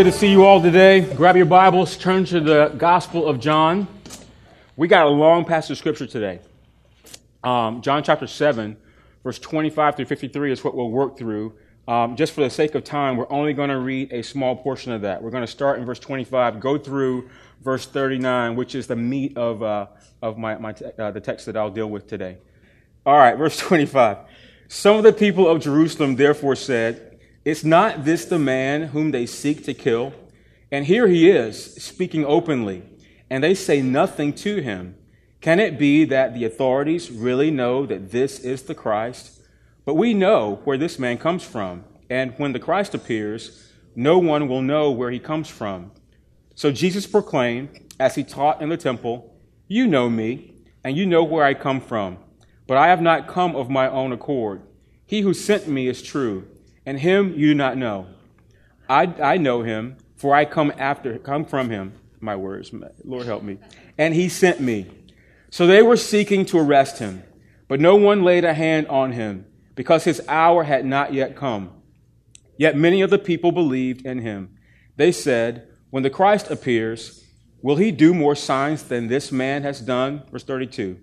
Good to see you all today. Grab your Bibles, turn to the Gospel of John. We got a long passage of Scripture today. Um, John chapter 7, verse 25 through 53 is what we'll work through. Um, just for the sake of time, we're only going to read a small portion of that. We're going to start in verse 25, go through verse 39, which is the meat of, uh, of my, my te- uh, the text that I'll deal with today. All right, verse 25. Some of the people of Jerusalem therefore said, is not this the man whom they seek to kill? And here he is, speaking openly, and they say nothing to him. Can it be that the authorities really know that this is the Christ? But we know where this man comes from, and when the Christ appears, no one will know where he comes from. So Jesus proclaimed, as he taught in the temple, You know me, and you know where I come from, but I have not come of my own accord. He who sent me is true and him you do not know. I, I know him, for I come after, come from him, my words, Lord help me. And he sent me. So they were seeking to arrest him, but no one laid a hand on him, because his hour had not yet come. Yet many of the people believed in him. They said, When the Christ appears, will he do more signs than this man has done? Verse 32.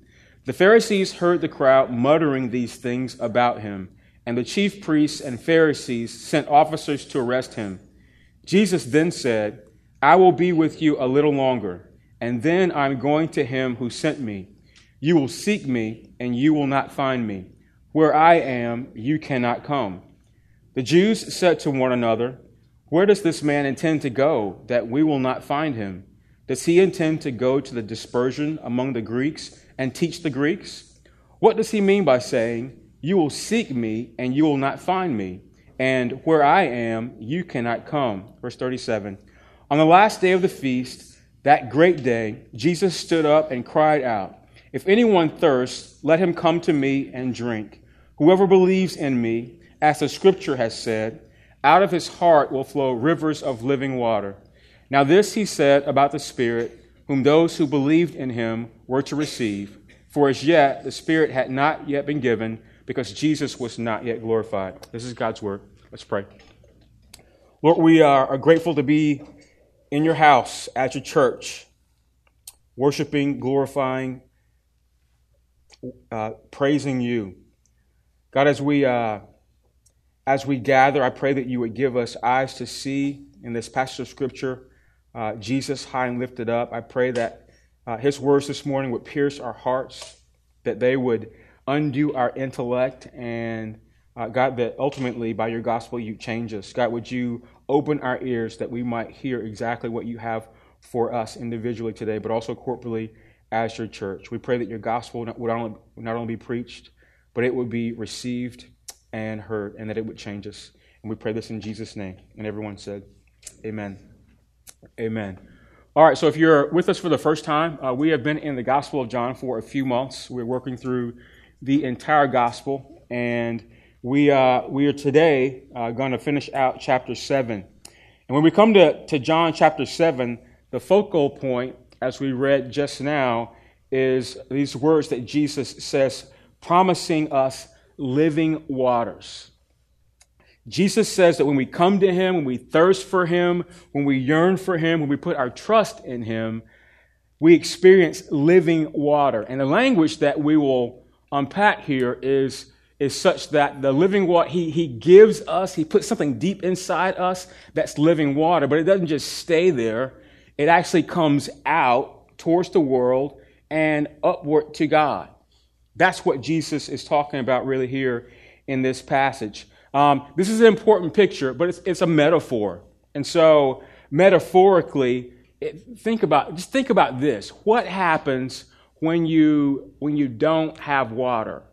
The Pharisees heard the crowd muttering these things about him. And the chief priests and Pharisees sent officers to arrest him. Jesus then said, I will be with you a little longer, and then I'm going to him who sent me. You will seek me, and you will not find me. Where I am, you cannot come. The Jews said to one another, Where does this man intend to go that we will not find him? Does he intend to go to the dispersion among the Greeks and teach the Greeks? What does he mean by saying, you will seek me, and you will not find me. And where I am, you cannot come. Verse 37. On the last day of the feast, that great day, Jesus stood up and cried out, If anyone thirsts, let him come to me and drink. Whoever believes in me, as the scripture has said, out of his heart will flow rivers of living water. Now, this he said about the Spirit, whom those who believed in him were to receive. For as yet the Spirit had not yet been given because Jesus was not yet glorified. This is God's word. Let's pray. Lord, we are grateful to be in your house, at your church, worshiping, glorifying, uh, praising you. God, as we uh, as we gather, I pray that you would give us eyes to see in this passage of Scripture uh, Jesus high and lifted up. I pray that uh, His words this morning would pierce our hearts, that they would undo our intellect and uh, God, that ultimately by your gospel you change us. God, would you open our ears that we might hear exactly what you have for us individually today, but also corporately as your church. We pray that your gospel would not only, not only be preached, but it would be received and heard, and that it would change us. And we pray this in Jesus' name. And everyone said, Amen. Amen. All right, so if you're with us for the first time, uh, we have been in the Gospel of John for a few months. We're working through the entire gospel, and we, uh, we are today uh, going to finish out chapter 7. And when we come to, to John chapter 7, the focal point, as we read just now, is these words that Jesus says, promising us living waters. Jesus says that when we come to Him, when we thirst for Him, when we yearn for Him, when we put our trust in Him, we experience living water. And the language that we will unpack here is, is such that the living water, he, he gives us, he puts something deep inside us that's living water, but it doesn't just stay there. It actually comes out towards the world and upward to God. That's what Jesus is talking about really here in this passage. Um, this is an important picture, but it's, it's a metaphor. And so, metaphorically, it, think about just think about this. What happens when you when you don't have water.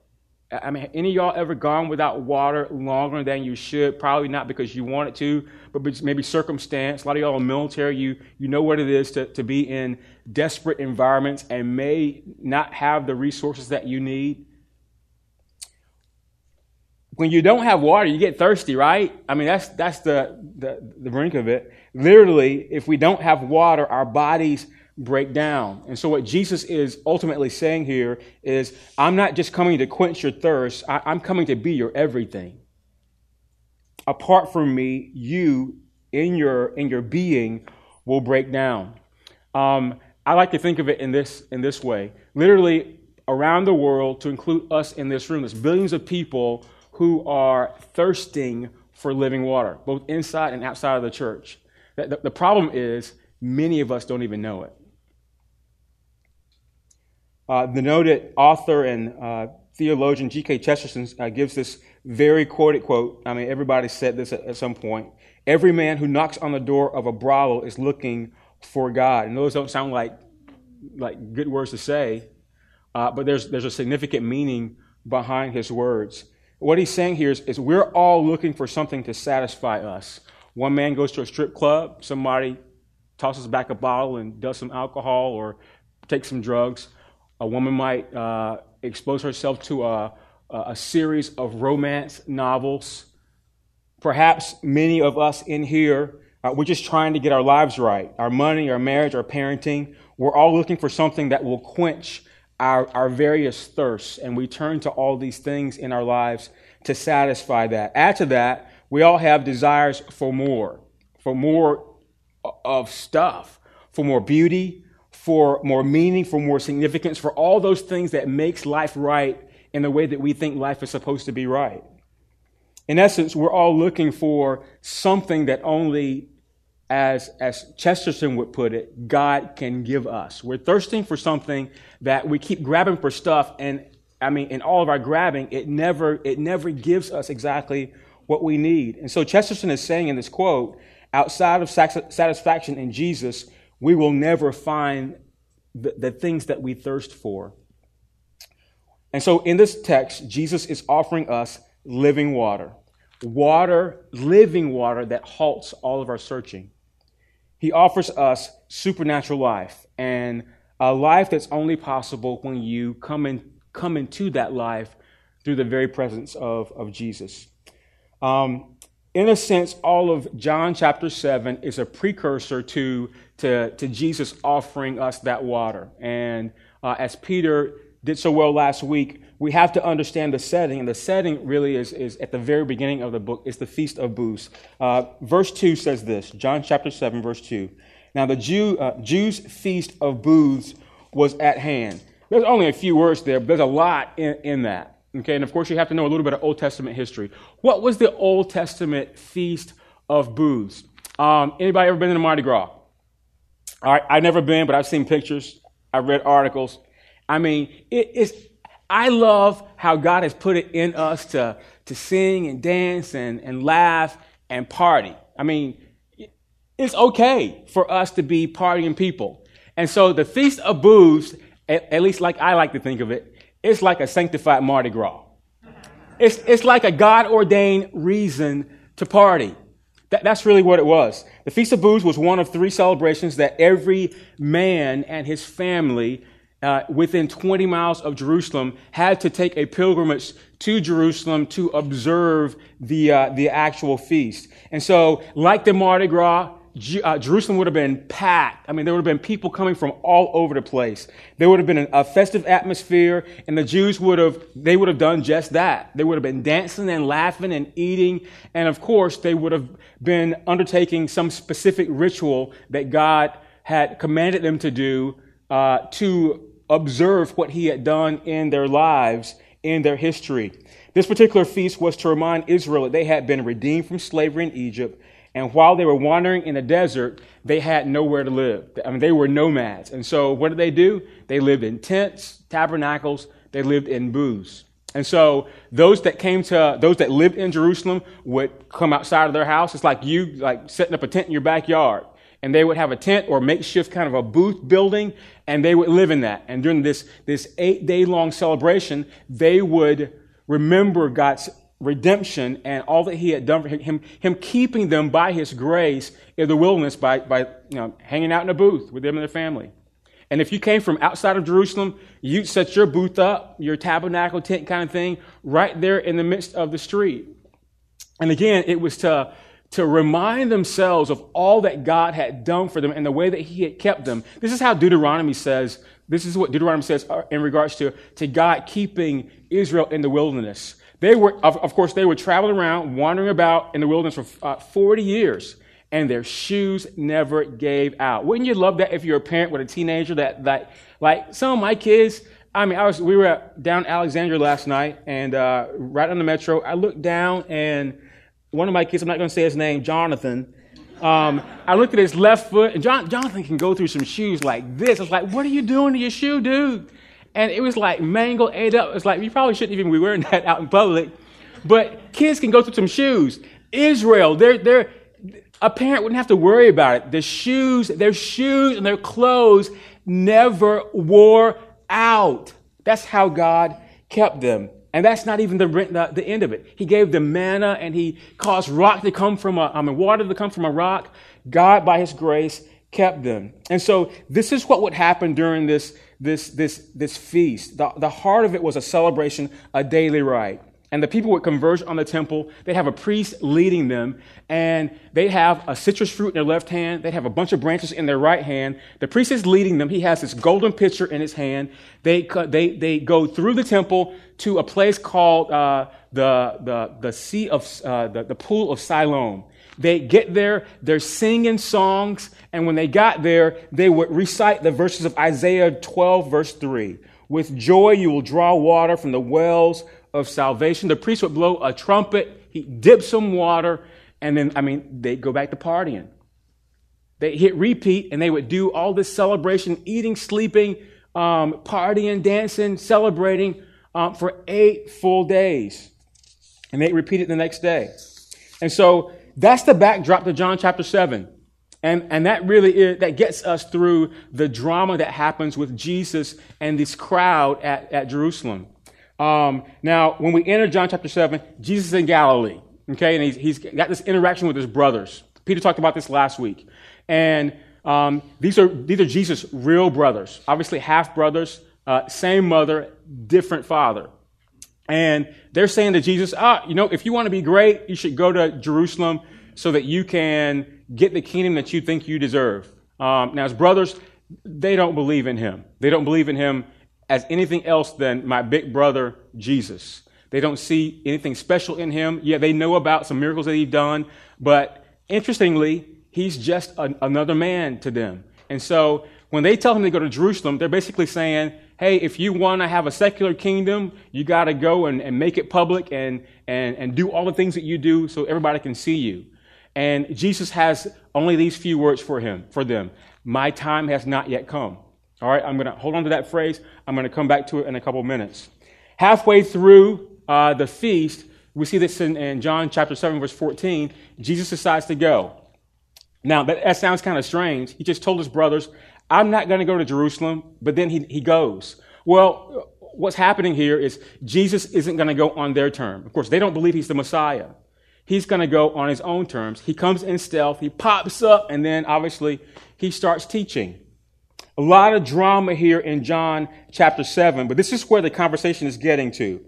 I mean, any of y'all ever gone without water longer than you should? Probably not because you wanted to, but maybe circumstance. A lot of y'all are military. You you know what it is to, to be in desperate environments and may not have the resources that you need. When you don't have water, you get thirsty, right? I mean, that's that's the the, the brink of it. Literally, if we don't have water, our bodies break down. And so, what Jesus is ultimately saying here is, I'm not just coming to quench your thirst, I, am coming to be your everything. Apart from me, you in your, in your being will break down. Um, I like to think of it in this, in this way. Literally, around the world, to include us in this room, there's billions of people who are thirsting for living water, both inside and outside of the church. The, the, the problem is, many of us don't even know it. Uh, the noted author and uh, theologian G.K. Chesterton uh, gives this very quoted quote. I mean, everybody said this at, at, some point. Every man who knocks on the door of a brothel is looking for God. And those don't sound like, like good words to say, uh, but there's, there's a significant meaning behind his words. What he's saying here is, is we're all looking for something to satisfy us. One man goes to a strip club, somebody tosses back a bottle and does some alcohol or takes some drugs. A woman might uh, expose herself to a, a series of romance novels. Perhaps many of us in here, uh, we're just trying to get our lives right our money, our marriage, our parenting. We're all looking for something that will quench our, our various thirsts, and we turn to all these things in our lives to satisfy that. Add to that, we all have desires for more, for more of stuff, for more beauty, for more meaning, for more significance, for all those things that makes life right in the way that we think life is supposed to be right. In essence, we're all looking for something that only as, as Chesterton would put it, God can give us. We're thirsting for something that we keep grabbing for stuff, and I mean, in all of our grabbing, it never, it never gives us exactly what we need. And so Chesterton is saying in this quote, outside of satisfaction in Jesus, we will never find the, the things that we thirst for. And so in this text, Jesus is offering us living water. Water, living water that halts all of our searching. He offers us supernatural life and a life that's only possible when you come, in, come into that life through the very presence of, of Jesus. Um, in a sense, all of John chapter 7 is a precursor to, to, to Jesus offering us that water. And uh, as Peter did so well last week, we have to understand the setting, and the setting really is, is at the very beginning of the book. It's the Feast of Booths. Uh, verse 2 says this John chapter 7, verse 2. Now, the Jew, uh, Jews' Feast of Booths was at hand. There's only a few words there, but there's a lot in, in that. Okay, and of course, you have to know a little bit of Old Testament history. What was the Old Testament Feast of Booths? Um, anybody ever been the Mardi Gras? All right, I've never been, but I've seen pictures. I've read articles. I mean, it is I love how God has put it in us to, to sing and dance and, and laugh and party. I mean, it's okay for us to be partying people. And so the Feast of Booths, at, at least like I like to think of it, it's like a sanctified Mardi Gras. It's, it's like a God ordained reason to party. That, that's really what it was. The Feast of Booths was one of three celebrations that every man and his family uh, within 20 miles of Jerusalem had to take a pilgrimage to Jerusalem to observe the, uh, the actual feast. And so, like the Mardi Gras, uh, Jerusalem would have been packed. I mean, there would have been people coming from all over the place. There would have been a festive atmosphere, and the Jews would have, they would have done just that. They would have been dancing and laughing and eating, and of course, they would have been undertaking some specific ritual that God had commanded them to do uh, to observe what he had done in their lives, in their history. This particular feast was to remind Israel that they had been redeemed from slavery in Egypt. And while they were wandering in the desert, they had nowhere to live. I mean, they were nomads. And so what did they do? They lived in tents, tabernacles, they lived in booths. And so those that came to, those that lived in Jerusalem would come outside of their house. It's like you, like setting up a tent in your backyard and they would have a tent or makeshift kind of a booth building, and they would live in that. And during this, this eight day long celebration, they would remember God's redemption and all that He had done for him, him keeping them by His grace in the wilderness by, by you know, hanging out in a booth with them and their family. And if you came from outside of Jerusalem, you'd set your booth up, your tabernacle tent kind of thing, right there in the midst of the street. And again, it was to to remind themselves of all that God had done for them and the way that He had kept them. This is how Deuteronomy says, this is what Deuteronomy says uh, in regards to, to God keeping Israel in the wilderness. They were, of, of course, they were traveling around, wandering about in the wilderness for uh, 40 years. and their shoes never gave out. Wouldn't you love that if you're a parent with a teenager that, that like some of my kids, I mean, I was, we were down Alexandria last night and uh, right on the metro. I looked down and one of my kids, I'm not going to say his name, Jonathan, um, I looked at his left foot, and John, Jonathan can go through some shoes like this. I was like, what are you doing to your shoe, dude? And it was like mangled, ate up. It's like, you probably shouldn't even be wearing that out in public. But kids can go through some shoes. Israel, they're, they're, a parent wouldn't have to worry about it. The shoes, their shoes and their clothes never wore out. That's how God kept them. And that's not even the, the, the, end of it. He gave them manna and he caused rock to come from a, I mean, water to come from a rock. God, by his grace, kept them. And so this is what would happen during this, this, this, this feast. The, the heart of it was a celebration, a daily rite and the people would converge on the temple. They'd have a priest leading them, and they'd have a citrus fruit in their left hand. They'd have a bunch of branches in their right hand. The priest is leading them. He has this golden pitcher in his hand. They, they, they go through the temple to a place called uh, the, the, the Sea of, uh, the, the Pool of Siloam. They get there, they're singing songs, and when they got there, they would recite the verses of Isaiah 12, verse 3. With joy you will draw water from the wells of salvation. The priest would blow a trumpet, he dip some water, and then, I mean, they'd go back to partying. They hit repeat, and they would do all this celebration, eating, sleeping, um, partying, dancing, celebrating um, for eight full days. And they repeat it the next day. And so that's the backdrop to John chapter 7. And, and that really is, that gets us through the drama that happens with Jesus and this crowd at, at Jerusalem. Um, now, when we enter John chapter 7, Jesus in Galilee, okay, and he's, he's got this interaction with his brothers. Peter talked about this last week. And um, these, are, these are Jesus' real brothers, obviously half brothers, uh, same mother, different father. And they're saying to Jesus, ah, you know, if you want to be great, you should go to Jerusalem so that you can get the kingdom that you think you deserve. Um, now, his brothers, they don't believe in him. They don't believe in him as anything else than my big brother, Jesus. They don't see anything special in him. Yeah, they know about some miracles that he's done, but interestingly, he's just a, another man to them. And so when they tell him to go to Jerusalem, they're basically saying, hey, if you want to have a secular kingdom, you got to go and, and make it public and, and, and do all the things that you do so everybody can see you. And Jesus has only these few words for him, for them. My time has not yet come. All right, I'm going to hold on to that phrase. I'm going to come back to it in a couple minutes. Halfway through uh, the feast, we see this in, in, John chapter 7, verse 14. Jesus decides to go. Now, that, that sounds kind of strange. He just told his brothers, I'm not going to go to Jerusalem, but then he, he goes. Well, what's happening here is Jesus isn't going to go on their term. Of course, they don't believe he's the Messiah. He's going to go on his own terms. He comes in stealth, he pops up, and then obviously he starts teaching. A lot of drama here in John chapter 7, but this is where the conversation is getting to.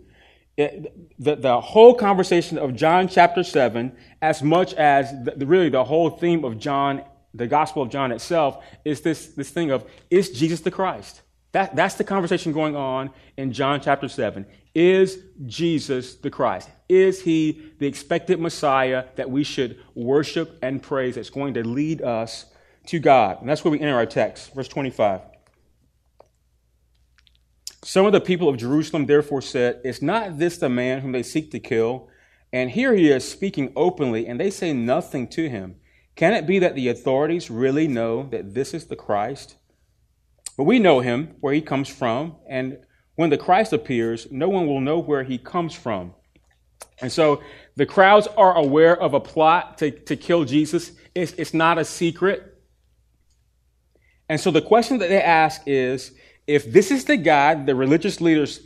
It, the, the whole conversation of John chapter 7, as much as the, really the whole theme of John, the Gospel of John itself, is this, this thing of, is Jesus the Christ? That, that's the conversation going on in John chapter 7. Is Jesus the Christ? Is he the expected Messiah that we should worship and praise that's going to lead us to God. And that's where we enter our text, verse 25. Some of the people of Jerusalem therefore said, Is not this the man whom they seek to kill? And here he is speaking openly, and they say nothing to him. Can it be that the authorities really know that this is the Christ? But we know him, where he comes from, and when the Christ appears, no one will know where he comes from. And so the crowds are aware of a plot to, to kill Jesus. It's, it's not a secret. And so the question that they ask is if this is the God the religious leaders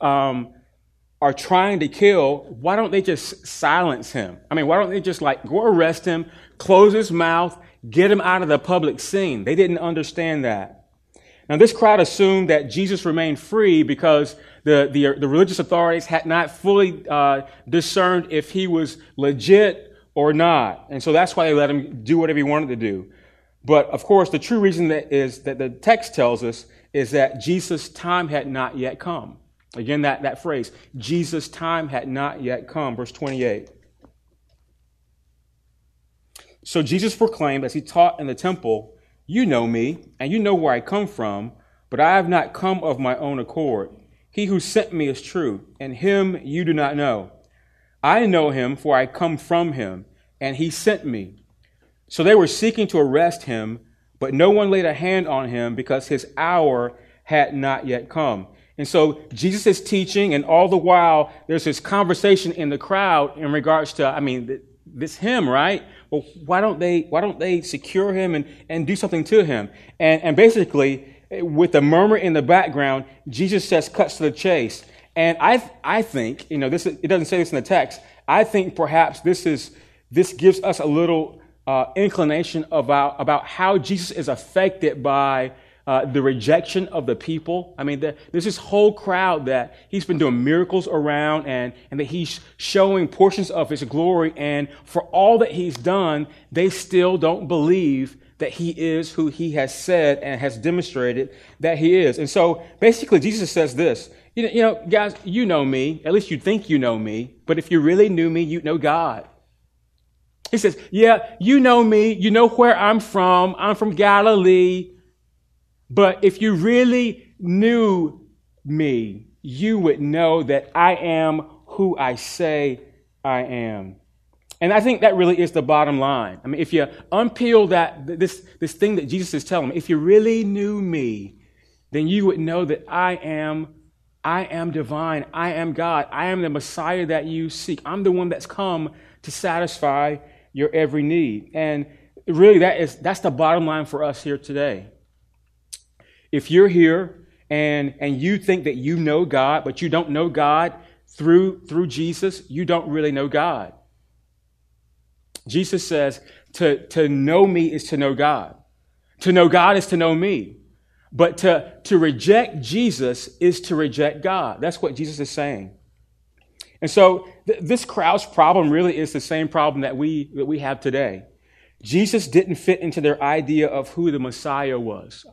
um, are trying to kill, why don't they just silence him? I mean, why don't they just like go arrest him, close his mouth, get him out of the public scene? They didn't understand that. Now, this crowd assumed that Jesus remained free because the, the, the religious authorities had not fully uh, discerned if he was legit or not. And so that's why they let him do whatever he wanted to do. But of course, the true reason that is that the text tells us is that Jesus' time had not yet come. Again, that, that phrase, Jesus' time had not yet come. Verse 28. So Jesus proclaimed as he taught in the temple, You know me, and you know where I come from, but I have not come of my own accord. He who sent me is true, and him you do not know. I know him, for I come from him, and he sent me. So they were seeking to arrest him, but no one laid a hand on him because his hour had not yet come. And so Jesus is teaching, and all the while there's this conversation in the crowd in regards to, I mean, this him, right? Well, why don't they why don't they secure him and, and do something to him? And and basically, with the murmur in the background, Jesus says cuts to the chase. And I I think, you know, this it doesn't say this in the text. I think perhaps this is this gives us a little uh, inclination about, about how Jesus is affected by uh, the rejection of the people. I mean, the, there's this whole crowd that he's been doing miracles around and, and that he's showing portions of his glory. And for all that he's done, they still don't believe that he is who he has said and has demonstrated that he is. And so basically, Jesus says this you know, you know, guys, you know me. At least you think you know me. But if you really knew me, you'd know God. He says, Yeah, you know me. You know where I'm from. I'm from Galilee. But if you really knew me, you would know that I am who I say I am. And I think that really is the bottom line. I mean, if you unpeel that, this, this thing that Jesus is telling me, if you really knew me, then you would know that I am, I am divine. I am God. I am the Messiah that you seek. I'm the one that's come to satisfy your every need. And really, that is, that's the bottom line for us here today. If you're here and, and you think that you know God, but you don't know God through, through Jesus, you don't really know God. Jesus says to, to know me is to know God. To know God is to know me. But to, to reject Jesus is to reject God. That's what Jesus is saying. And so th- this crowd's problem really is the same problem that we, that we have today. Jesus didn't fit into their idea of who the Messiah was.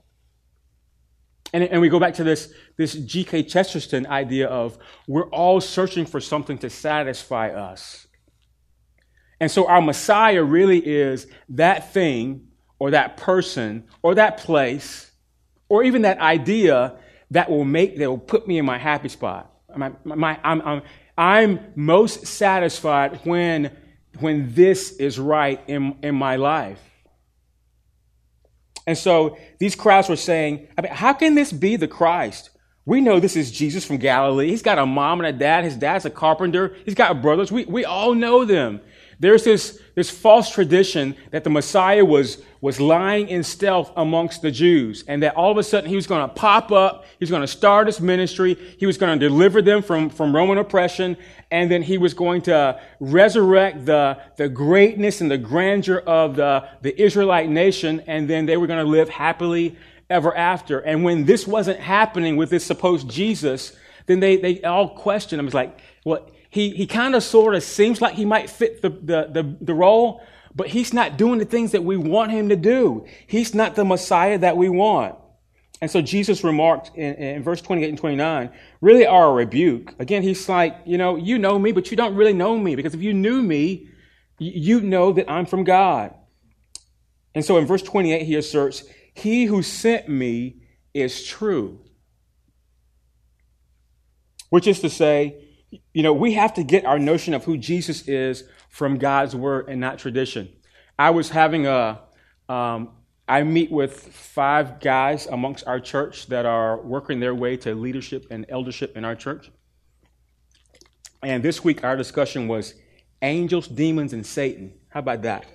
And, and we go back to this, this G.K. Chesterton idea of we're all searching for something to satisfy us. And so our Messiah really is that thing or that person or that place or even that idea that will make, that will put me in my happy spot. My, my, I'm, I'm, I'm most satisfied when, when this is right in, in my life. And so these crowds were saying, I mean, how can this be the Christ? We know this is Jesus from Galilee. He's got a mom and a dad. His dad's a carpenter. He's got brothers. We, we all know them. There's this, this false tradition that the Messiah was, was lying in stealth amongst the Jews and that all of a sudden he was going to pop up. He was going to start his ministry. He was going to deliver them from, from Roman oppression. And then he was going to resurrect the, the greatness and the grandeur of the, the Israelite nation. And then they were going to live happily ever after. And when this wasn't happening with this supposed Jesus, then they, they all questioned him. It's like, well, he, he kind of sort of seems like he might fit the, the, the, the role, but he's not doing the things that we want him to do. He's not the Messiah that we want. And so Jesus remarked in, in, verse 28 and 29 really are a rebuke. Again, he's like, you know, you know me, but you don't really know me because if you knew me, you know that I'm from God. And so in verse 28, he asserts, He who sent me is true. Which is to say, you know, we have to get our notion of who Jesus is from God's word and not tradition. I was having a, um, I meet with five guys amongst our church that are working their way to leadership and eldership in our church. And this week, our discussion was angels, demons, and Satan. How about that?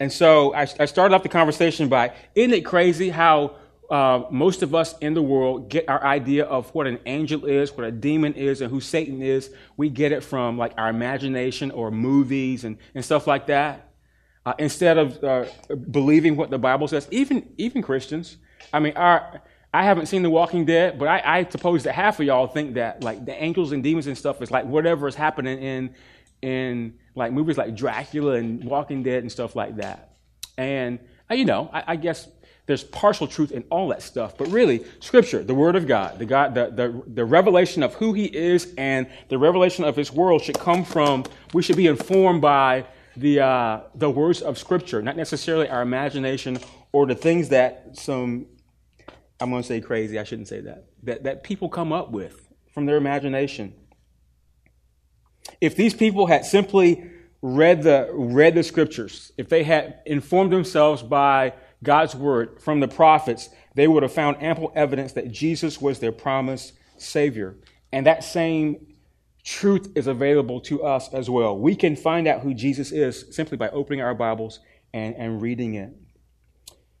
And so I, I started off the conversation by, isn't it crazy how uh, most of us in the world get our idea of what an angel is, what a demon is, and who Satan is. We get it from like our imagination or movies and, and stuff like that. Uh, instead of uh, believing what the Bible says, even even Christians. I mean, our I haven't seen The Walking Dead, but I, I suppose that half of y'all think that like the angels and demons and stuff is like whatever is happening in in like movies like Dracula and Walking Dead and stuff like that. And uh, you know, I, I guess there's partial truth in all that stuff. But really, Scripture, the Word of God, the, God the, the, the revelation of who He is and the revelation of His world should come from, we should be informed by the, uh, the words of Scripture, not necessarily our imagination or the things that some, I'm going to say crazy, I shouldn't say that, that, that people come up with from their imagination. If these people had simply read the, read the Scriptures, if they had informed themselves by God's Word from the prophets, they would have found ample evidence that Jesus was their promised Savior. And that same truth is available to us as well. We can find out who Jesus is simply by opening our Bibles and, and reading it.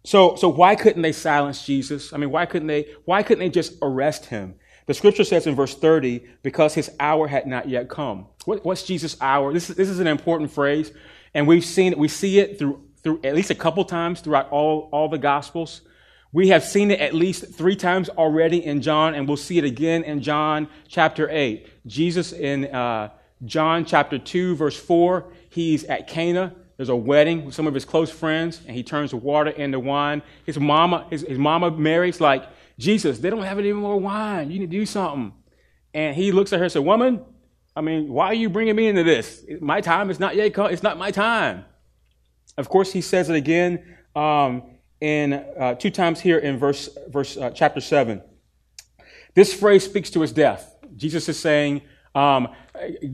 So, so why couldn't they silence Jesus? I mean, why couldn't they, why couldn't they just arrest him? The scripture says in verse 30, because his hour had not yet come. What, what's Jesus' hour? This is, this is an important phrase, and we've seen we see it through, through at least a couple times throughout all, all the gospels. We have seen it at least three times already in John, and we'll see it again in John chapter 8. Jesus in uh, John chapter 2, verse 4, he's at Cana. There's a wedding with some of his close friends, and he turns the water into wine. His mama, his, his mama Mary's like, Jesus, they don't have any more wine. You need to do something. And he looks at her and says, Woman, I mean, why are you bringing me into this? My time is not yet come. It's not my time. Of course, he says it again um, in uh, two times here in verse verse uh, chapter seven. This phrase speaks to his death. Jesus is saying, um,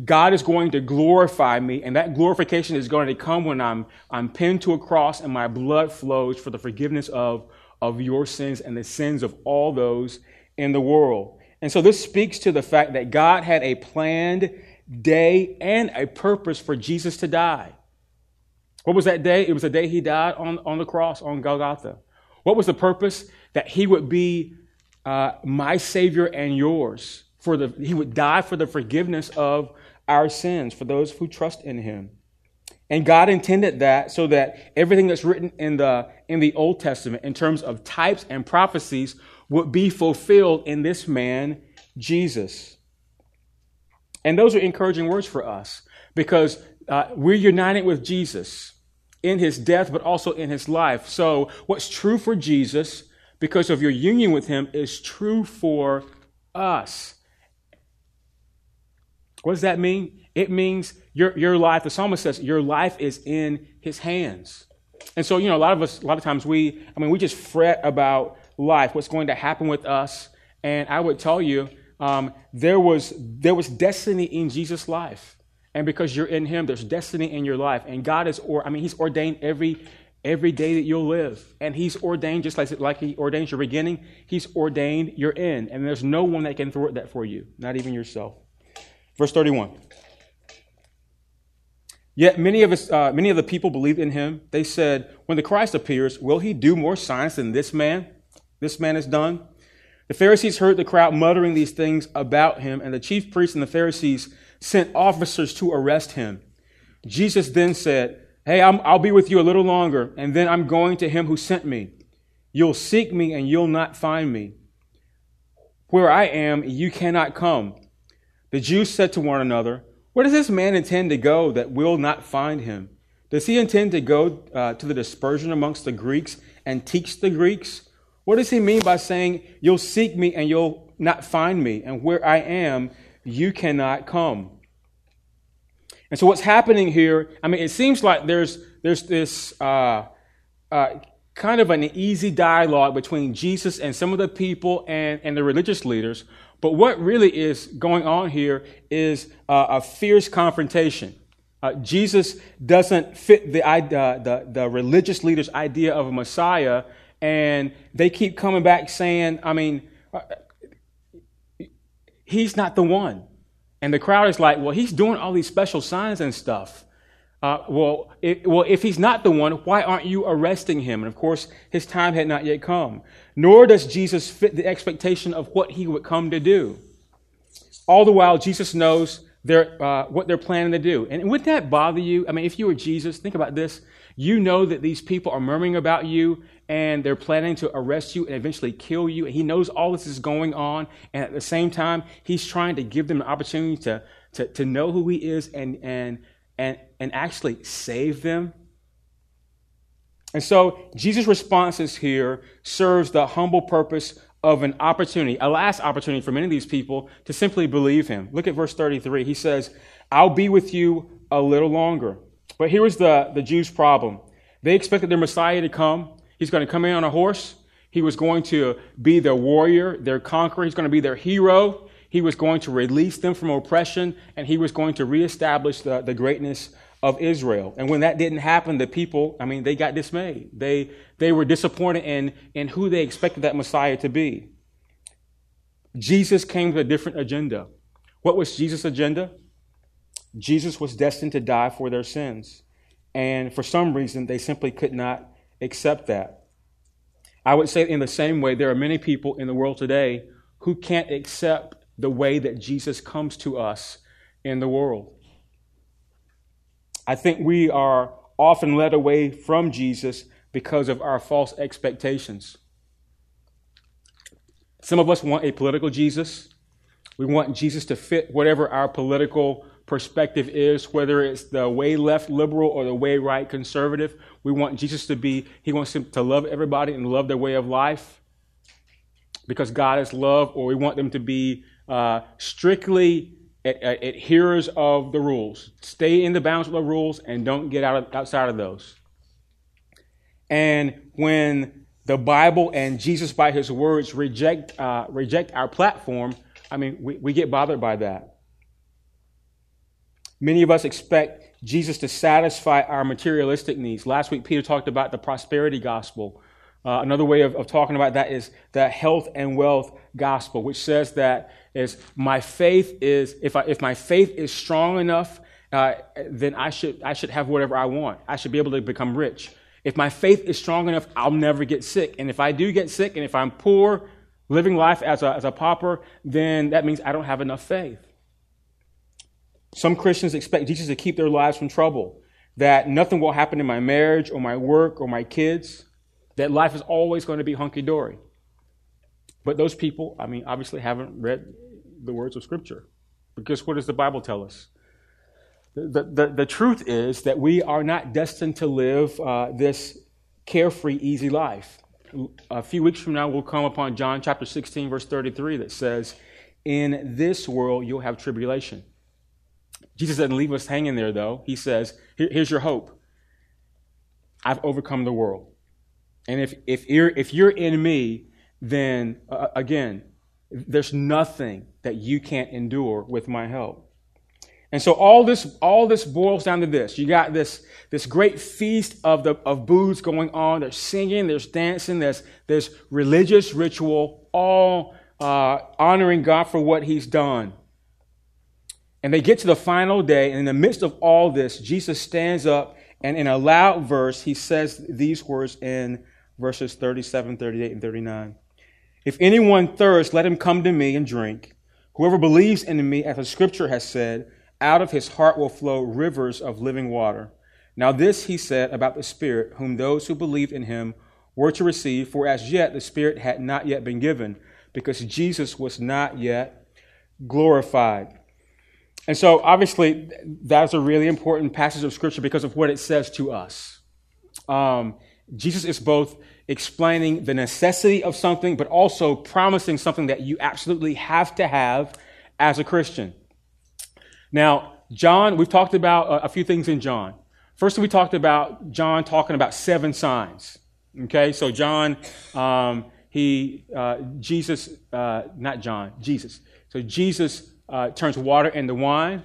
God is going to glorify me, and that glorification is going to come when I'm I'm pinned to a cross and my blood flows for the forgiveness of of your sins and the sins of all those in the world. And so this speaks to the fact that God had a planned day and a purpose for Jesus to die. What was that day? It was the day he died on, on the cross on Golgotha. What was the purpose? That he would be uh, my Savior and yours. For the, he would die for the forgiveness of our sins, for those who trust in him. And God intended that so that everything that's written in the, in the Old Testament in terms of types and prophecies would be fulfilled in this man, Jesus. And those are encouraging words for us because uh, we're united with Jesus in his death, but also in his life. So, what's true for Jesus because of your union with him is true for us. What does that mean? It means your, your life, the psalmist says, your life is in his hands. And so, you know, a lot of us, a lot of times we, I mean, we just fret about life, what's going to happen with us. And I would tell you, um, there was there was destiny in Jesus' life. And because you're in him, there's destiny in your life. And God is, or I mean, he's ordained every every day that you'll live. And he's ordained, just like, like he ordains your beginning, he's ordained your end. And there's no one that can thwart that for you, not even yourself. Verse 31. Yet many of, us, uh, many of the people believed in him. They said, When the Christ appears, will he do more signs than this man? This man has done. The Pharisees heard the crowd muttering these things about him, and the chief priests and the Pharisees sent officers to arrest him. Jesus then said, Hey, i will be with you a little longer, and then I'm going to him who sent me. You'll seek me, and you'll not find me. Where I am, you cannot come. The Jews said to one another, Where does this man intend to go that will not find him? Does he intend to go uh, to the dispersion amongst the Greeks and teach the Greeks? What does he mean by saying, You'll seek me and you'll not find me, and where I am, you cannot come? And so what's happening here, I mean, it seems like there's, there's this uh, uh, kind of an easy dialogue between Jesus and some of the people and, and the religious leaders. But what really is going on here is uh, a fierce confrontation. Uh, Jesus doesn't fit the, uh, the, the religious leaders' idea of a Messiah, and they keep coming back saying, I mean, he's not the one. And the crowd is like, well, he's doing all these special signs and stuff. Uh, well, it, well, if he's not the one, why aren't you arresting him? And of course, his time had not yet come. Nor does Jesus fit the expectation of what he would come to do. All the while, Jesus knows their, uh, what they're planning to do. And would that bother you? I mean, if you were Jesus, think about this. You know that these people are murmuring about you and they're planning to arrest you and eventually kill you. And he knows all this is going on. And at the same time, he's trying to give them an opportunity to, to, to know who he is and, and, and, and actually save them. And so Jesus' responses here serves the humble purpose of an opportunity, a last opportunity for many of these people to simply believe him. Look at verse 33. He says, I'll be with you a little longer. But here was the, the Jews' problem. They expected their Messiah to come. He's going to come in on a horse. He was going to be their warrior, their conqueror. He's going to be their hero. He was going to release them from oppression, and he was going to reestablish the, the greatness of Israel. And when that didn't happen, the people, I mean, they got dismayed. They, they were disappointed in, in who they expected that Messiah to be. Jesus came with a different agenda. What was Jesus' agenda? Jesus was destined to die for their sins. And for some reason, they simply could not accept that. I would say, in the same way, there are many people in the world today who can't accept the way that Jesus comes to us in the world. I think we are often led away from Jesus because of our false expectations. Some of us want a political Jesus. We want Jesus to fit whatever our political perspective is, whether it's the way left liberal or the way right conservative. We want Jesus to be, he wants him to love everybody and love their way of life because God is love, or we want them to be uh, strictly adherers of the rules. Stay in the bounds of the rules and don't get out of, outside of those. And when the Bible and Jesus by his words reject, uh, reject our platform, I mean, we, we get bothered by that. Many of us expect Jesus to satisfy our materialistic needs. Last week, Peter talked about the prosperity gospel. Uh, another way of, of talking about that is the health and wealth gospel, which says that is my faith is if I, if my faith is strong enough, uh, then I should I should have whatever I want. I should be able to become rich. If my faith is strong enough, I'll never get sick. And if I do get sick, and if I'm poor, living life as a, as a pauper, then that means I don't have enough faith. Some Christians expect Jesus to keep their lives from trouble, that nothing will happen in my marriage or my work or my kids, that life is always going to be hunky dory. But those people, I mean, obviously haven't read the words of Scripture. Because what does the Bible tell us? The, the, the truth is that we are not destined to live uh, this carefree, easy life. A few weeks from now, we'll come upon John chapter 16, verse 33, that says, In this world you'll have tribulation. Jesus doesn't leave us hanging there, though. He says, Here, Here's your hope. I've overcome the world. And if, if, you're, if you're in me, then uh, again, there's nothing that you can't endure with my help. And so all this, all this boils down to this. You got this, this great feast of, the, of booths going on. There's singing, there's dancing, there's, there's religious ritual, all uh, honoring God for what he's done. And they get to the final day, and in the midst of all this, Jesus stands up, and in a loud verse, he says these words in verses 37, 38, and 39. If anyone thirsts, let him come to me and drink. Whoever believes in me, as the scripture has said, out of his heart will flow rivers of living water. Now, this he said about the Spirit, whom those who believed in him were to receive, for as yet the Spirit had not yet been given, because Jesus was not yet glorified. And so, obviously, that's a really important passage of Scripture because of what it says to us. Um, Jesus is both explaining the necessity of something, but also promising something that you absolutely have to have as a Christian. Now, John, we've talked about a few things in John. First, we talked about John talking about seven signs. Okay, so John, um, he, uh, Jesus, uh, not John, Jesus. So Jesus uh, turns water into wine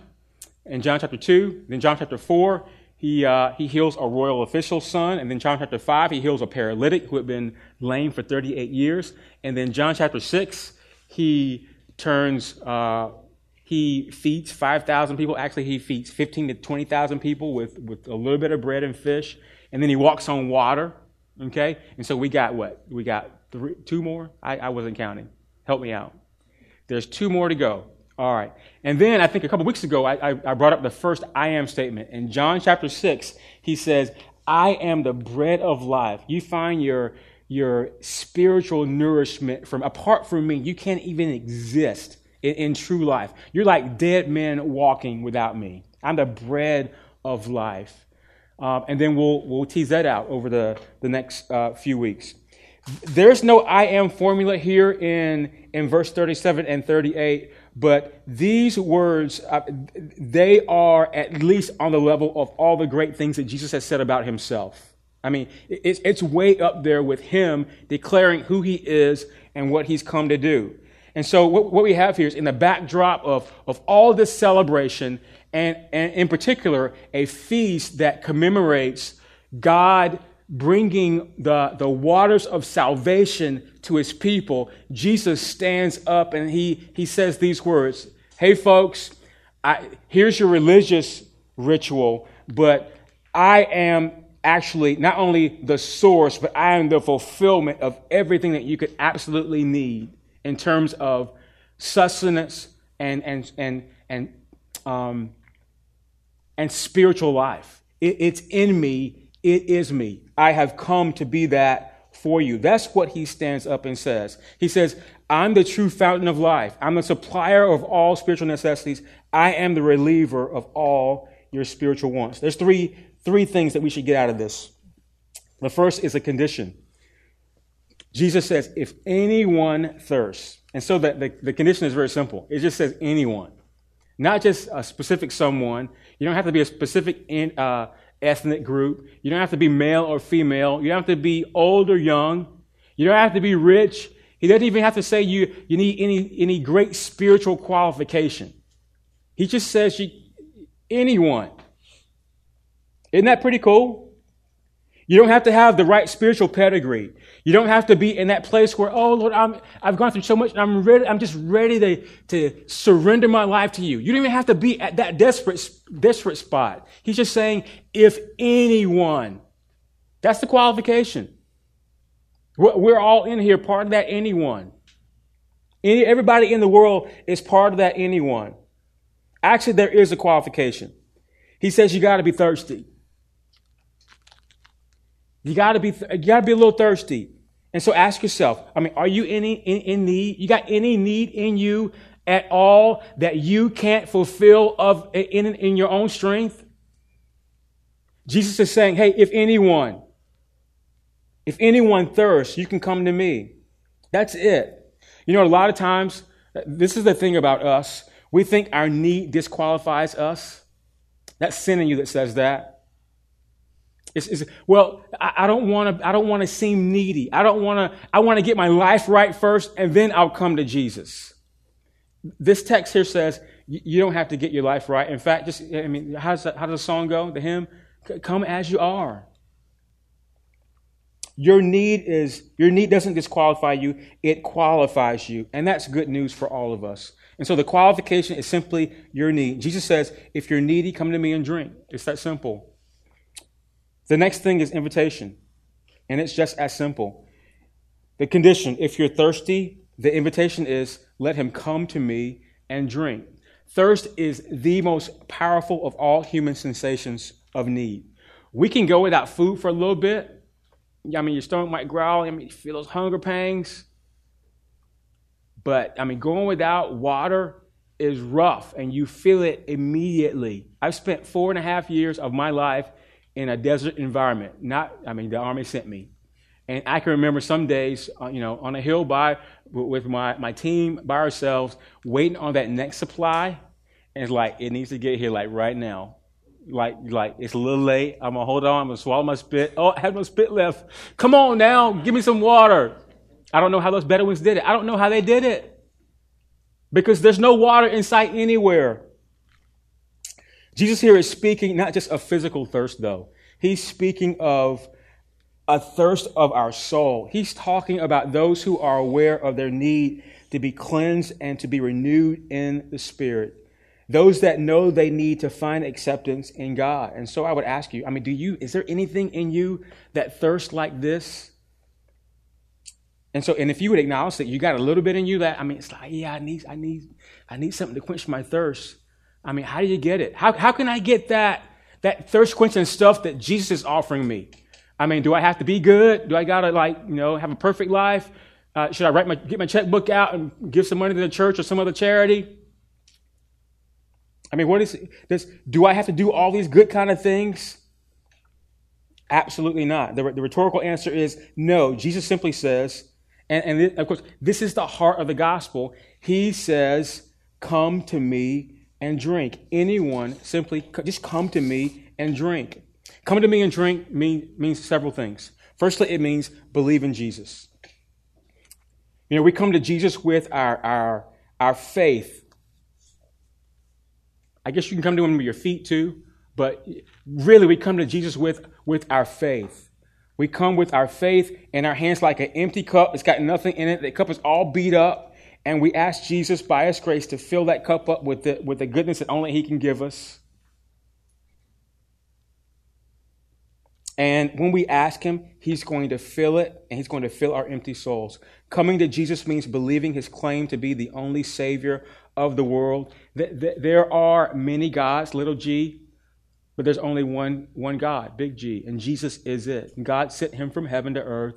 in John chapter 2. Then John chapter 4, he, uh, he heals a royal official's son. And then John chapter 5, he heals a paralytic who had been lame for 38 years. And then John chapter 6, he turns, uh, he feeds 5,000 people. Actually, he feeds 15 to 20,000 people with, with a little bit of bread and fish. And then he walks on water. Okay? And so we got what? We got three, two more? I, I wasn't counting. Help me out. There's two more to go. All right. And then I think a couple weeks ago, I, I, brought up the first I am statement. In John chapter 6, he says, I am the bread of life. You find your, your spiritual nourishment from apart from me. You can't even exist in, in true life. You're like dead men walking without me. I'm the bread of life. Um, and then we'll, we'll tease that out over the, the next uh, few weeks. There's no I am formula here in, in verse 37 and 38 but these words, uh, they are at least on the level of all the great things that Jesus has said about himself. I mean, it's, it's way up there with him declaring who he is and what he's come to do. And so, what, what we have here is in the backdrop of, of all this celebration, and, and in particular, a feast that commemorates God bringing the, the waters of salvation to his people, Jesus stands up and he, he says these words Hey, folks, I, here's your religious ritual, but I am actually not only the source, but I am the fulfillment of everything that you could absolutely need in terms of sustenance and, and, and, and, um, and spiritual life. It, it's in me it is me. I have come to be that for you. That's what he stands up and says. He says, I'm the true fountain of life. I'm the supplier of all spiritual necessities. I am the reliever of all your spiritual wants. There's three, three things that we should get out of this. The first is a condition. Jesus says, if anyone thirsts, and so the, the condition is very simple. It just says anyone, not just a specific someone. You don't have to be a specific in, uh, ethnic group. You don't have to be male or female. You don't have to be old or young. You don't have to be rich. He doesn't even have to say you, you need any, any great spiritual qualification. He just says you, anyone. Isn't that pretty cool? You don't have to have the right spiritual pedigree. You don't have to be in that place where, oh Lord, I'm, I've gone through so much and I'm ready, I'm just ready to, to surrender my life to you. You don't even have to be at that desperate, desperate spot. He's just saying, if anyone, that's the qualification. We're all in here, part of that anyone. Any, everybody in the world is part of that anyone. Actually, there is a qualification. He says you got to be thirsty. You gotta be, you gotta be a little thirsty. And so ask yourself, I mean, are you any, in, in need? You got any need in you at all that you can't fulfill of, in, in your own strength? Jesus is saying, hey, if anyone, if anyone thirsts, you can come to me. That's it. You know, a lot of times, this is the thing about us. We think our need disqualifies us. That's sin in you that says that. It's, it's, well, I, don't want to. I don't want to seem needy. I don't want to. I want to get my life right first, and then I'll come to Jesus. This text here says you, don't have to get your life right. In fact, just I mean, how does how does the song go? The hymn, "Come as you are." Your need is your need doesn't disqualify you; it qualifies you, and that's good news for all of us. And so the qualification is simply your need. Jesus says, "If you're needy, come to me and drink." It's that simple. The next thing is invitation. And it's just as simple. The condition, if you're thirsty, the invitation is let him come to me and drink. Thirst is the most powerful of all human sensations of need. We can go without food for a little bit. I mean, your stomach might growl. I mean, you feel those hunger pangs. But, I mean, going without water is rough and you feel it immediately. I've spent four and a half years of my life in a desert environment. Not, I mean, the army sent me. And I can remember some days, uh, you know, on a hill by with my, my team by ourselves, waiting on that next supply. And it's like, it needs to get here like right now. Like, like it's a little late. I'm gonna hold on. I'm gonna swallow my spit. Oh, I have no spit left. Come on now, give me some water. I don't know how those Bedouins did it. I don't know how they did it because there's no water in sight anywhere. Jesus here is speaking not just of physical thirst, though. He's speaking of a thirst of our soul. He's talking about those who are aware of their need to be cleansed and to be renewed in the Spirit. Those that know they need to find acceptance in God. And so I would ask you, I mean, do you, is there anything in you that thirsts like this? And so, and if you would acknowledge that you got a little bit in you that, I mean, it's like, yeah, I need, I need, I need something to quench my thirst. I mean, how do you get it? How, how can I get that, that thirst quenching stuff that Jesus is offering me? I mean, do I have to be good? Do I got to, like, you know, have a perfect life? Uh, should I write my, get my checkbook out and give some money to the church or some other charity? I mean, what is this? Do I have to do all these good kind of things? Absolutely not. The, the rhetorical answer is no. Jesus simply says, and, and of course, this is the heart of the gospel. He says, Come to me and drink. Anyone, simply just come to me and drink. Come to me and drink mean, means several things. Firstly, it means believe in Jesus. You know, we come to Jesus with our, our, our faith. I guess you can come to him with your feet too, but really we come to Jesus with, with our faith. We come with our faith in our hands like an empty cup. It's got nothing in it. The cup is all beat up. And we ask Jesus by his grace to fill that cup up with the, with the goodness that only he can give us. And when we ask Him, He's going to fill it and He's going to fill our empty souls. Coming to Jesus means believing His claim to be the only Savior of the world. There are many gods, little g, but there's only one, one God, big G, and Jesus is it. God sent Him from heaven to earth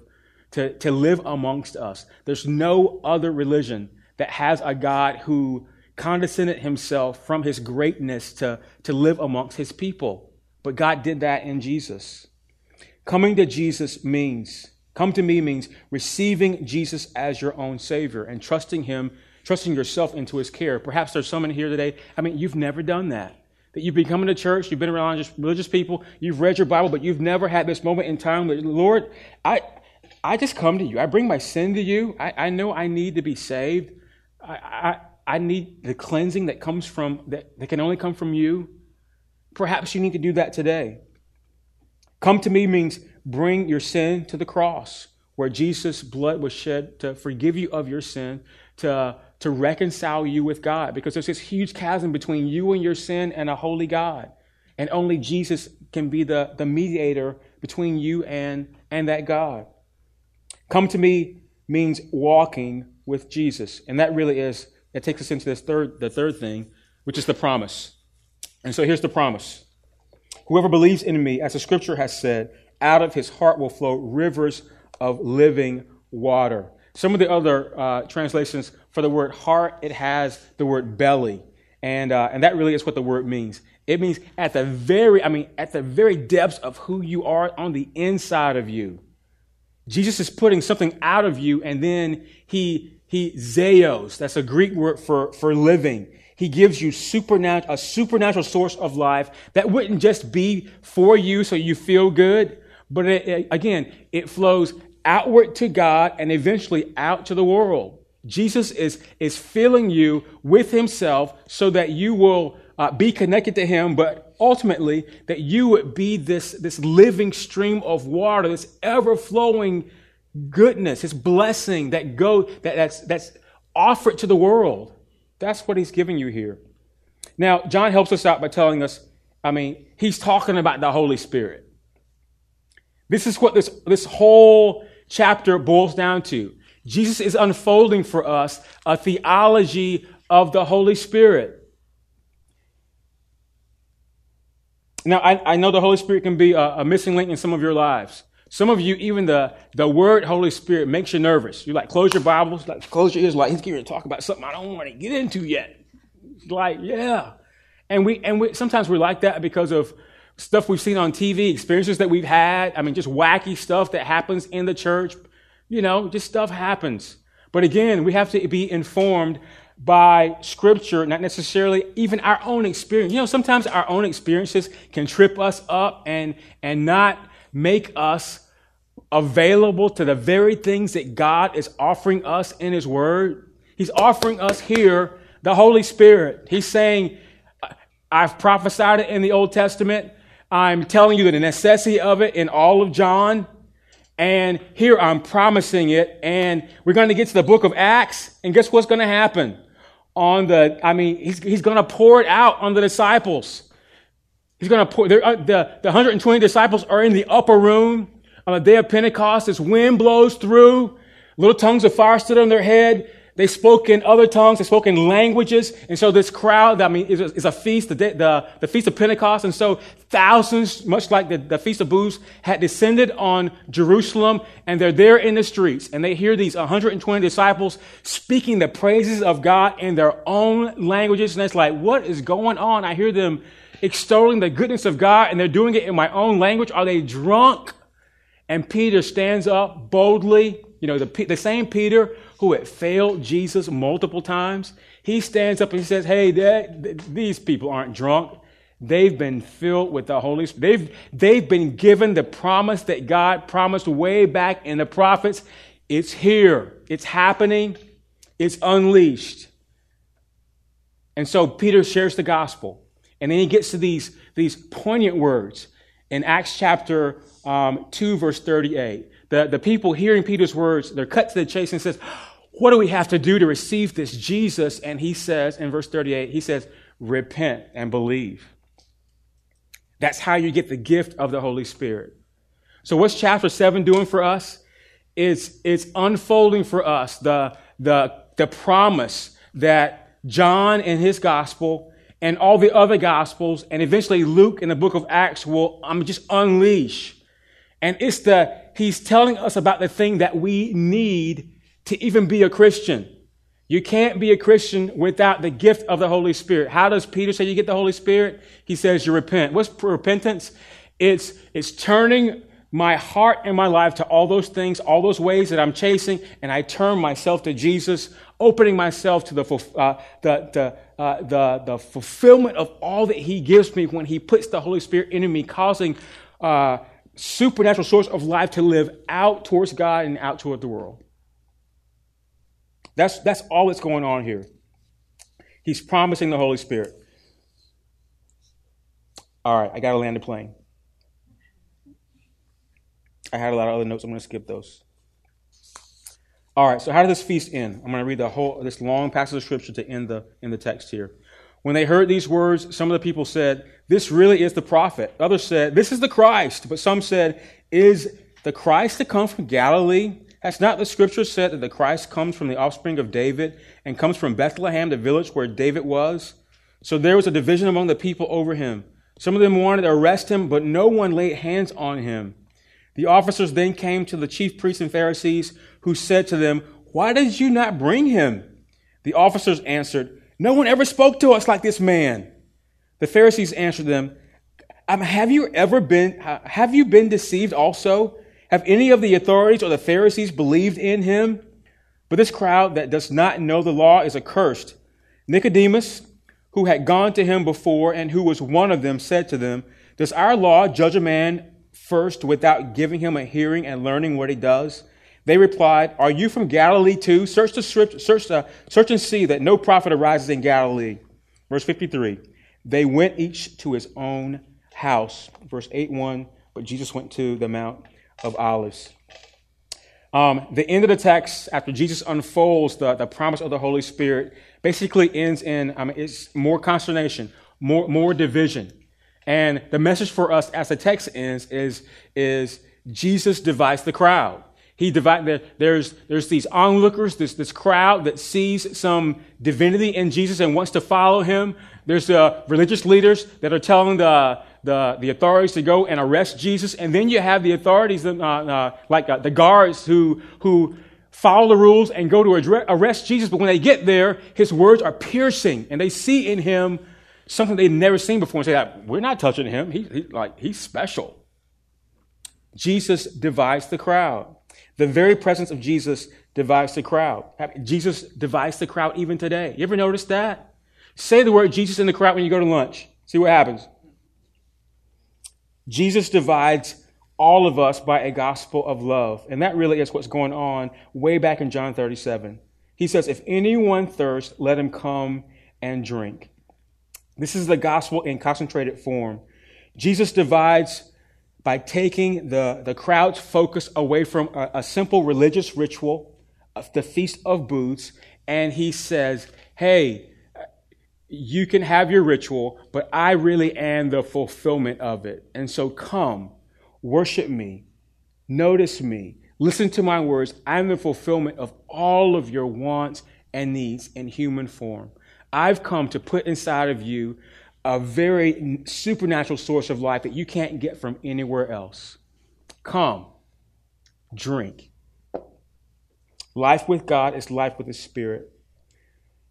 to, to live amongst us. There's no other religion that has a God who condescended Himself from His greatness to, to live amongst His people. But God did that in Jesus. Coming to Jesus means, come to me means receiving Jesus as your own Savior and trusting Him, trusting yourself into His care. Perhaps there's someone here today, I mean, you've never done that. That you've been coming to church, you've been around just religious people, you've read your Bible, but you've never had this moment in time that, Lord, I, I just come to you. I bring my sin to you. I, I know I need to be saved. I, I, I need the cleansing that comes from, that, that can only come from you. Perhaps you need to do that today. Come to me means bring your sin to the cross, where Jesus' blood was shed to forgive you of your sin, to, to reconcile you with God, because there's this huge chasm between you and your sin and a holy God. And only Jesus can be the, the mediator between you and, and that God. Come to me means walking with Jesus. And that really is, it takes us into this third, the third thing, which is the promise. And so here's the promise. Whoever believes in me, as the scripture has said, out of his heart will flow rivers of living water. Some of the other uh, translations for the word heart, it has the word belly. And, uh, and that really is what the word means. It means at the very, I mean, at the very depths of who you are on the inside of you. Jesus is putting something out of you and then he, he zeos, that's a Greek word for, for living. He gives you supernatural, a supernatural source of life that wouldn't just be for you so you feel good, but it, it, again, it flows outward to God and eventually out to the world. Jesus is, is filling you with himself so that you will uh, be connected to him, but ultimately that you would be this, this living stream of water, this ever flowing goodness, this blessing that go, that, that's, that's offered to the world. That's what he's giving you here. Now, John helps us out by telling us, I mean, he's talking about the Holy Spirit. This is what this, this whole chapter boils down to. Jesus is unfolding for us a theology of the Holy Spirit. Now, I, I know the Holy Spirit can be a, a missing link in some of your lives. Some of you, even the, the word Holy Spirit makes you nervous. You like close your Bibles, like close your ears, like he's going to talk about something I don't want to get into yet. Like, yeah. And we and we sometimes we're like that because of stuff we've seen on TV, experiences that we've had. I mean, just wacky stuff that happens in the church. You know, just stuff happens. But again, we have to be informed by scripture, not necessarily even our own experience. You know, sometimes our own experiences can trip us up and and not make us available to the very things that God is offering us in His Word. He's offering us here the Holy Spirit. He's saying, I've prophesied it in the Old Testament. I'm telling you the necessity of it in all of John. And here I'm promising it. And we're going to get to the book of Acts. And guess what's going to happen? On the, I mean, he's, he's going to pour it out on the disciples. He's going to pour, uh, the, the 120 disciples are in the upper room on the day of Pentecost. This wind blows through. Little tongues of fire stood on their head. They spoke in other tongues. They spoke in languages. And so this crowd, I mean, is a, feast, the, the, the, feast of Pentecost. And so thousands, much like the, the feast of booths, had descended on Jerusalem. And they're there in the streets. And they hear these 120 disciples speaking the praises of God in their own languages. And it's like, what is going on? I hear them extolling the goodness of God and they're doing it in my own language? Are they drunk? And Peter stands up boldly You know, the, the same Peter who had failed Jesus multiple times, he stands up and he says, Hey, these people aren't drunk. They've been filled with the Holy Spirit. They've, they've been given the promise that God promised way back in the prophets. It's here, it's happening, it's unleashed. And so Peter shares the gospel. And then he gets to these, these poignant words in Acts chapter um, 2, verse 38. The, the people hearing Peter's words, they're cut to the chase and says, What do we have to do to receive this Jesus? And he says in verse 38, he says, Repent and believe. That's how you get the gift of the Holy Spirit. So, what's chapter 7 doing for us? It's, it's unfolding for us the, the, the promise that John and his gospel and all the other gospels, and eventually Luke in the book of Acts will um, just unleash. And it's the, he's telling us about the thing that we need to even be a Christian. You can't be a Christian without the gift of the Holy Spirit. How does Peter say you get the Holy Spirit? He says you repent. What's repentance? It's, it's turning my heart and my life to all those things, all those ways that I'm chasing, and I turn myself to Jesus, opening myself to the, uh, the, the, uh, the, the fulfillment of all that He gives me when He puts the Holy Spirit in me, causing uh, supernatural source of life to live out towards God and out toward the world. That's, that's all that's going on here. He's promising the Holy Spirit. All right, I got to land the plane. I had a lot of other notes. I'm going to skip those. All right, so how does this feast end? I'm going to read the whole this long passage of scripture to end the in the text here. When they heard these words, some of the people said, "This really is the prophet." Others said, "This is the Christ." But some said, "Is the Christ to come from Galilee? Has not the scripture said that the Christ comes from the offspring of David and comes from Bethlehem, the village where David was? So there was a division among the people over him. Some of them wanted to arrest him, but no one laid hands on him. The officers then came to the chief priests and Pharisees, who said to them, Why did you not bring him? The officers answered, No one ever spoke to us like this man. The Pharisees answered them, um, Have you ever been, have you been deceived also? Have any of the authorities or the Pharisees believed in him? But this crowd that does not know the law is accursed. Nicodemus, who had gone to him before and who was one of them, said to them, Does our law judge a man first without giving him a hearing and learning what he does? They replied, Are you from Galilee too? Search the script, search, the, search and see that no prophet arises in Galilee. Verse 53. They went each to his own house. Verse 8 1. But Jesus went to the Mount of Olives. Um, the end of the text, after Jesus unfolds the, the promise of the Holy Spirit, basically ends in um, it's more consternation, more, more division. And the message for us as the text ends is, is Jesus divides the crowd. He divided, there's, there's these onlookers, this, this crowd that sees some divinity in Jesus and wants to follow him. There's uh, religious leaders that are telling the, the, the authorities to go and arrest Jesus. And then you have the authorities, uh, uh, like uh, the guards who, who follow the rules and go to arrest Jesus. But when they get there, his words are piercing and they see in him something they've never seen before and say, we're not touching him. He, he, like, he's special. Jesus divides the crowd. The very presence of Jesus divides the crowd. Jesus divides the crowd even today. You ever notice that? Say the word Jesus in the crowd when you go to lunch. See what happens. Jesus divides all of us by a gospel of love. And that really is what's going on way back in John 37. He says, If anyone thirsts, let him come and drink. This is the gospel in concentrated form. Jesus divides by taking the, the crowd's focus away from a, a simple religious ritual, the Feast of Booths, and he says, Hey, you can have your ritual, but I really am the fulfillment of it. And so come, worship me, notice me, listen to my words. I'm the fulfillment of all of your wants and needs in human form. I've come to put inside of you a very supernatural source of life that you can't get from anywhere else. Come, drink. Life with God is life with the Spirit.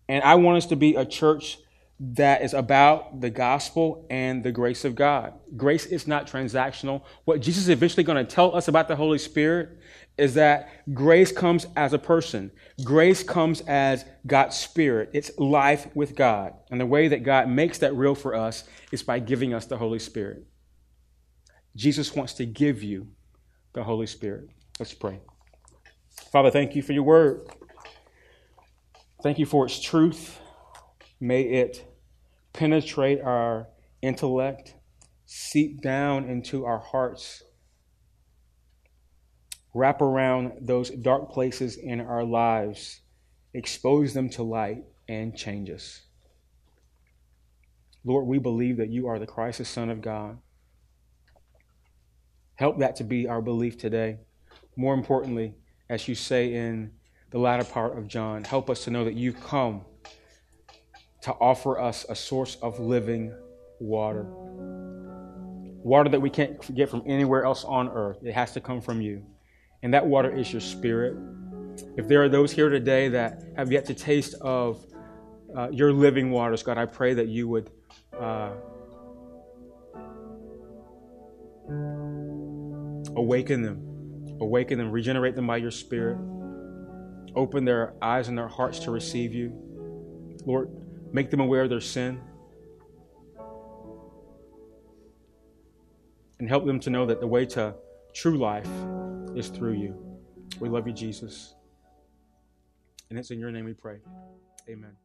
And I want us to be a church that is about the gospel and the grace of God. Grace is not transactional. What Jesus is eventually going to tell us about the Holy Spirit is that grace comes as a person. Grace comes as God's Spirit. It's life with God. And the way that God makes that real for us is by giving us the Holy Spirit. Jesus wants to give you the Holy Spirit. Let's pray. Father, thank you for your word. Thank you for its truth. May it penetrate our intellect, seep down into our hearts wrap around those dark places in our lives, expose them to light, and change us. Lord, we believe that you are the Christ, the Son of God. Help that to be our belief today. More importantly, as you say in the latter part of John, help us to know that you've come to offer us a source of living water. Water that we can't get from anywhere else on earth. It has to come from you and that water is your spirit. If there are those here today that have yet to taste of uh, your living waters, God, I pray that you would uh, awaken them, awaken them, regenerate them by your spirit, open their eyes and their hearts to receive you. Lord, make them aware of their sin. And help them to know that the way to true life is through you. We love you, Jesus. And it's in your name we pray. Amen.